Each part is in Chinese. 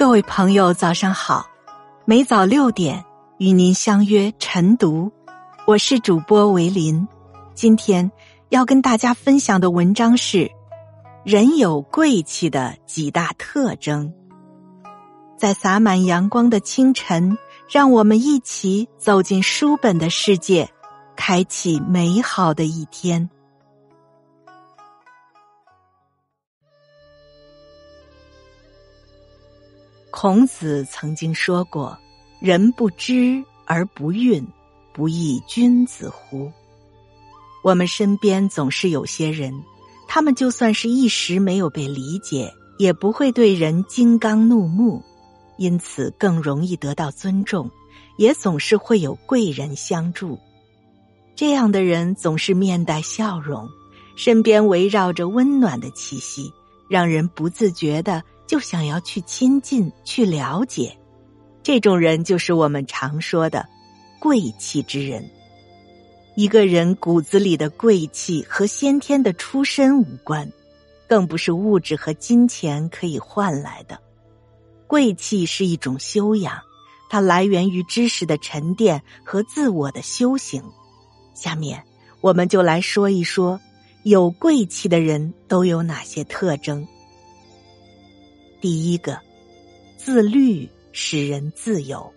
各位朋友，早上好！每早六点与您相约晨读，我是主播维林。今天要跟大家分享的文章是：人有贵气的几大特征。在洒满阳光的清晨，让我们一起走进书本的世界，开启美好的一天。孔子曾经说过：“人不知而不愠，不亦君子乎？”我们身边总是有些人，他们就算是一时没有被理解，也不会对人金刚怒目，因此更容易得到尊重，也总是会有贵人相助。这样的人总是面带笑容，身边围绕着温暖的气息，让人不自觉的。就想要去亲近、去了解，这种人就是我们常说的贵气之人。一个人骨子里的贵气和先天的出身无关，更不是物质和金钱可以换来的。贵气是一种修养，它来源于知识的沉淀和自我的修行。下面我们就来说一说有贵气的人都有哪些特征。第一个，自律使人自由。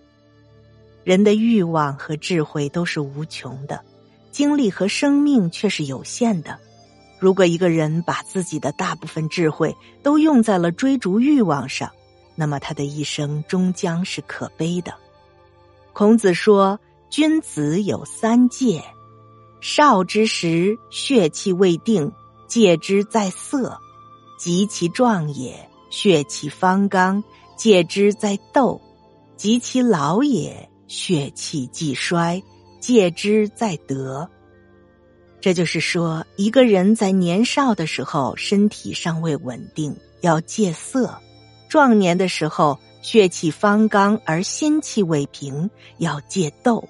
人的欲望和智慧都是无穷的，精力和生命却是有限的。如果一个人把自己的大部分智慧都用在了追逐欲望上，那么他的一生终将是可悲的。孔子说：“君子有三戒，少之时血气未定，戒之在色；及其壮也。”血气方刚，戒之在斗；及其老也，血气既衰，戒之在德。这就是说，一个人在年少的时候身体尚未稳定，要戒色；壮年的时候血气方刚而心气未平，要戒斗；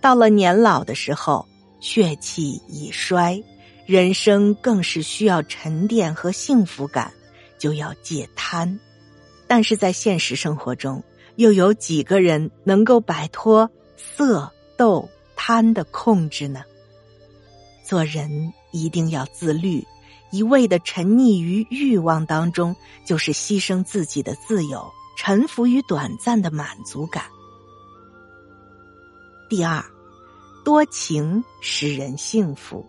到了年老的时候，血气已衰，人生更是需要沉淀和幸福感。就要戒贪，但是在现实生活中，又有几个人能够摆脱色、斗、贪的控制呢？做人一定要自律，一味的沉溺于欲望当中，就是牺牲自己的自由，臣服于短暂的满足感。第二，多情使人幸福。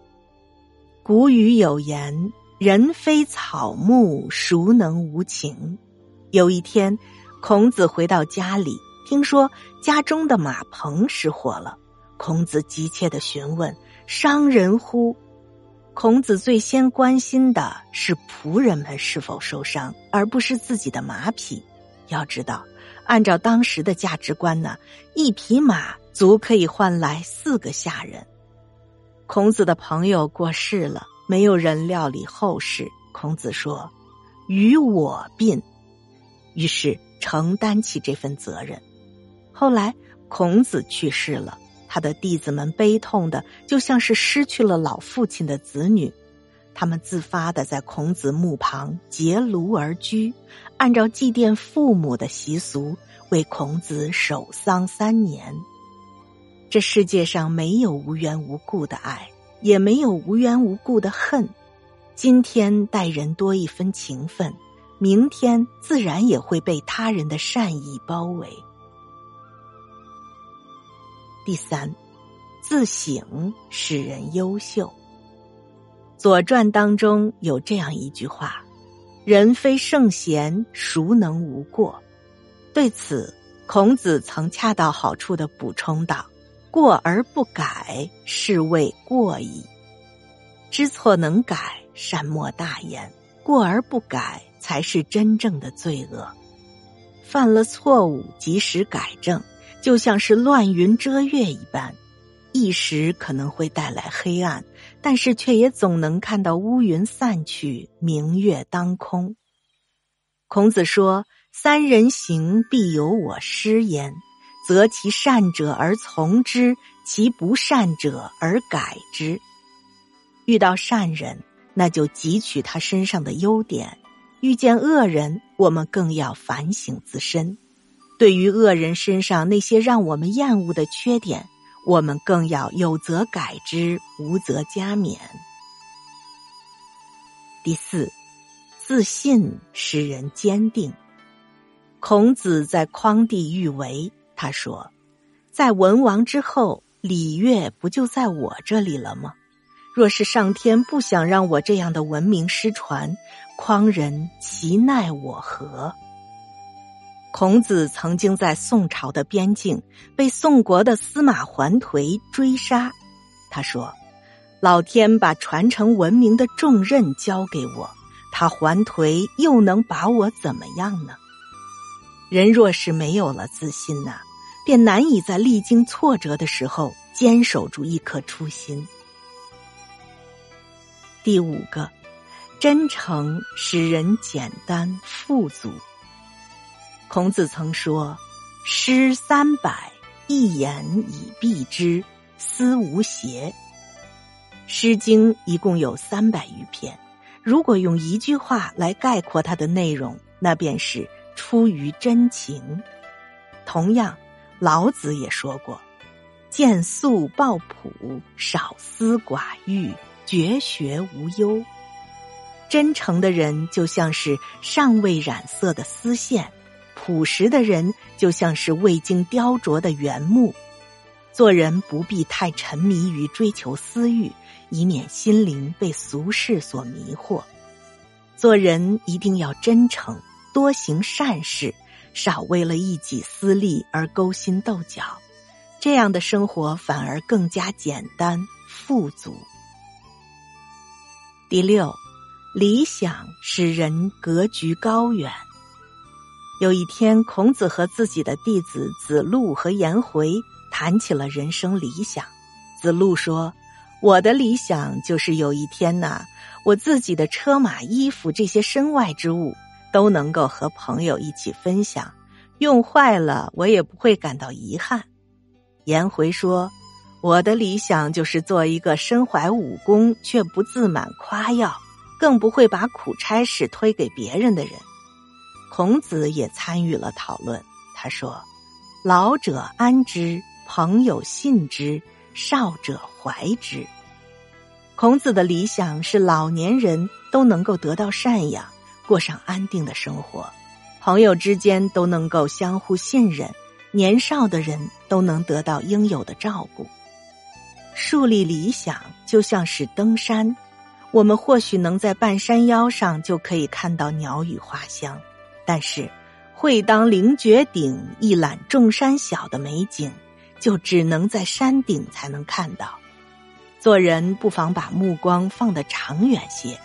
古语有言。人非草木，孰能无情？有一天，孔子回到家里，听说家中的马棚失火了。孔子急切的询问：“伤人乎？”孔子最先关心的是仆人们是否受伤，而不是自己的马匹。要知道，按照当时的价值观呢，一匹马足可以换来四个下人。孔子的朋友过世了。没有人料理后事，孔子说：“与我并。”于是承担起这份责任。后来孔子去世了，他的弟子们悲痛的就像是失去了老父亲的子女，他们自发的在孔子墓旁结庐而居，按照祭奠父母的习俗为孔子守丧三年。这世界上没有无缘无故的爱。也没有无缘无故的恨，今天待人多一分情分，明天自然也会被他人的善意包围。第三，自省使人优秀。《左传》当中有这样一句话：“人非圣贤，孰能无过？”对此，孔子曾恰到好处的补充道。过而不改，是谓过矣。知错能改，善莫大焉。过而不改，才是真正的罪恶。犯了错误，及时改正，就像是乱云遮月一般，一时可能会带来黑暗，但是却也总能看到乌云散去，明月当空。孔子说：“三人行，必有我师焉。”择其善者而从之，其不善者而改之。遇到善人，那就汲取他身上的优点；遇见恶人，我们更要反省自身。对于恶人身上那些让我们厌恶的缺点，我们更要有则改之，无则加勉。第四，自信使人坚定。孔子在匡地欲为，他说：“在文王之后，礼乐不就在我这里了吗？若是上天不想让我这样的文明失传，匡人其奈我何？”孔子曾经在宋朝的边境被宋国的司马桓颓追杀，他说：“老天把传承文明的重任交给我，他桓颓又能把我怎么样呢？”人若是没有了自信呢，便难以在历经挫折的时候坚守住一颗初心。第五个，真诚使人简单富足。孔子曾说：“诗三百，一言以蔽之，思无邪。”《诗经》一共有三百余篇，如果用一句话来概括它的内容，那便是。出于真情，同样，老子也说过：“见素抱朴，少思寡欲，绝学无忧。”真诚的人就像是尚未染色的丝线，朴实的人就像是未经雕琢的原木。做人不必太沉迷于追求私欲，以免心灵被俗世所迷惑。做人一定要真诚。多行善事，少为了一己私利而勾心斗角，这样的生活反而更加简单富足。第六，理想使人格局高远。有一天，孔子和自己的弟子子路和颜回谈起了人生理想。子路说：“我的理想就是有一天呐，我自己的车马衣服这些身外之物。”都能够和朋友一起分享，用坏了我也不会感到遗憾。颜回说：“我的理想就是做一个身怀武功却不自满夸耀，更不会把苦差事推给别人的人。”孔子也参与了讨论，他说：“老者安之，朋友信之，少者怀之。”孔子的理想是老年人都能够得到赡养。过上安定的生活，朋友之间都能够相互信任，年少的人都能得到应有的照顾。树立理想就像是登山，我们或许能在半山腰上就可以看到鸟语花香，但是会当凌绝顶，一览众山小的美景，就只能在山顶才能看到。做人不妨把目光放得长远些。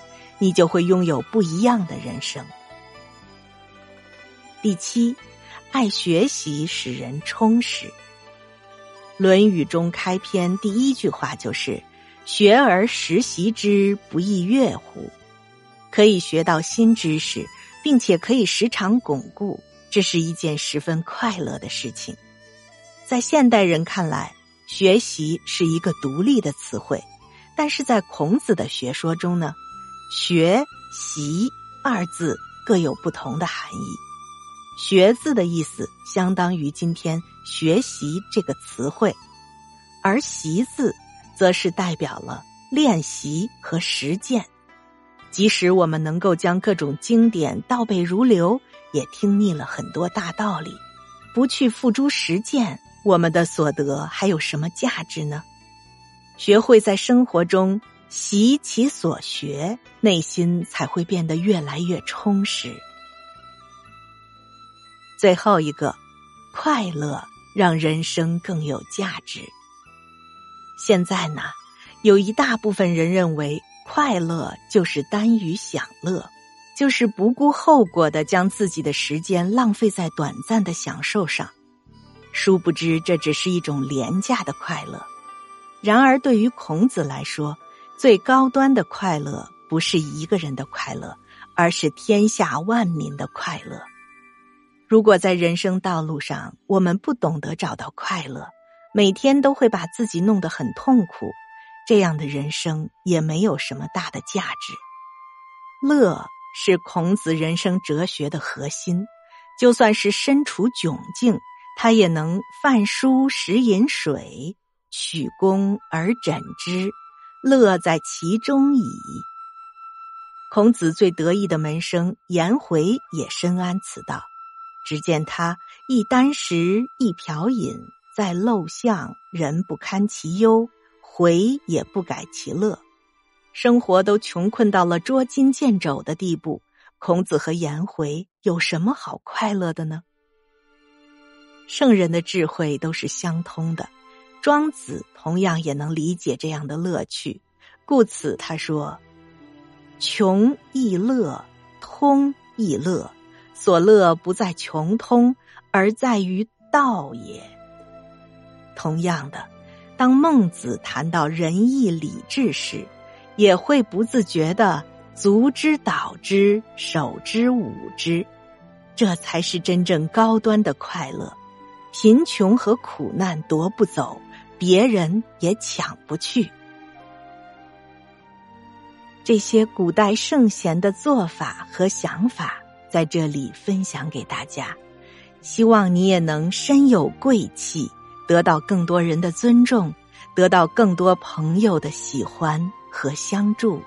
你就会拥有不一样的人生。第七，爱学习使人充实。《论语》中开篇第一句话就是“学而时习之，不亦乐乎？”可以学到新知识，并且可以时常巩固，这是一件十分快乐的事情。在现代人看来，学习是一个独立的词汇，但是在孔子的学说中呢？学习二字各有不同的含义。学字的意思相当于今天学习这个词汇，而习字则是代表了练习和实践。即使我们能够将各种经典倒背如流，也听腻了很多大道理，不去付诸实践，我们的所得还有什么价值呢？学会在生活中。习其所学，内心才会变得越来越充实。最后一个，快乐让人生更有价值。现在呢，有一大部分人认为快乐就是耽于享乐，就是不顾后果的将自己的时间浪费在短暂的享受上。殊不知，这只是一种廉价的快乐。然而，对于孔子来说，最高端的快乐不是一个人的快乐，而是天下万民的快乐。如果在人生道路上我们不懂得找到快乐，每天都会把自己弄得很痛苦，这样的人生也没有什么大的价值。乐是孔子人生哲学的核心。就算是身处窘境，他也能饭疏食饮水，取功而枕之，乐在其中矣。孔子最得意的门生颜回也深谙此道。只见他一箪食，一瓢饮，在陋巷，人不堪其忧，回也不改其乐。生活都穷困到了捉襟见肘的地步，孔子和颜回有什么好快乐的呢？圣人的智慧都是相通的，庄子同样也能理解这样的乐趣，故此他说：“穷亦乐，通亦乐。”所乐不在穷通，而在于道也。同样的，当孟子谈到仁义礼智时，也会不自觉的足之蹈之，手之舞之，这才是真正高端的快乐。贫穷和苦难夺不走，别人也抢不去。这些古代圣贤的做法和想法。在这里分享给大家，希望你也能身有贵气，得到更多人的尊重，得到更多朋友的喜欢和相助。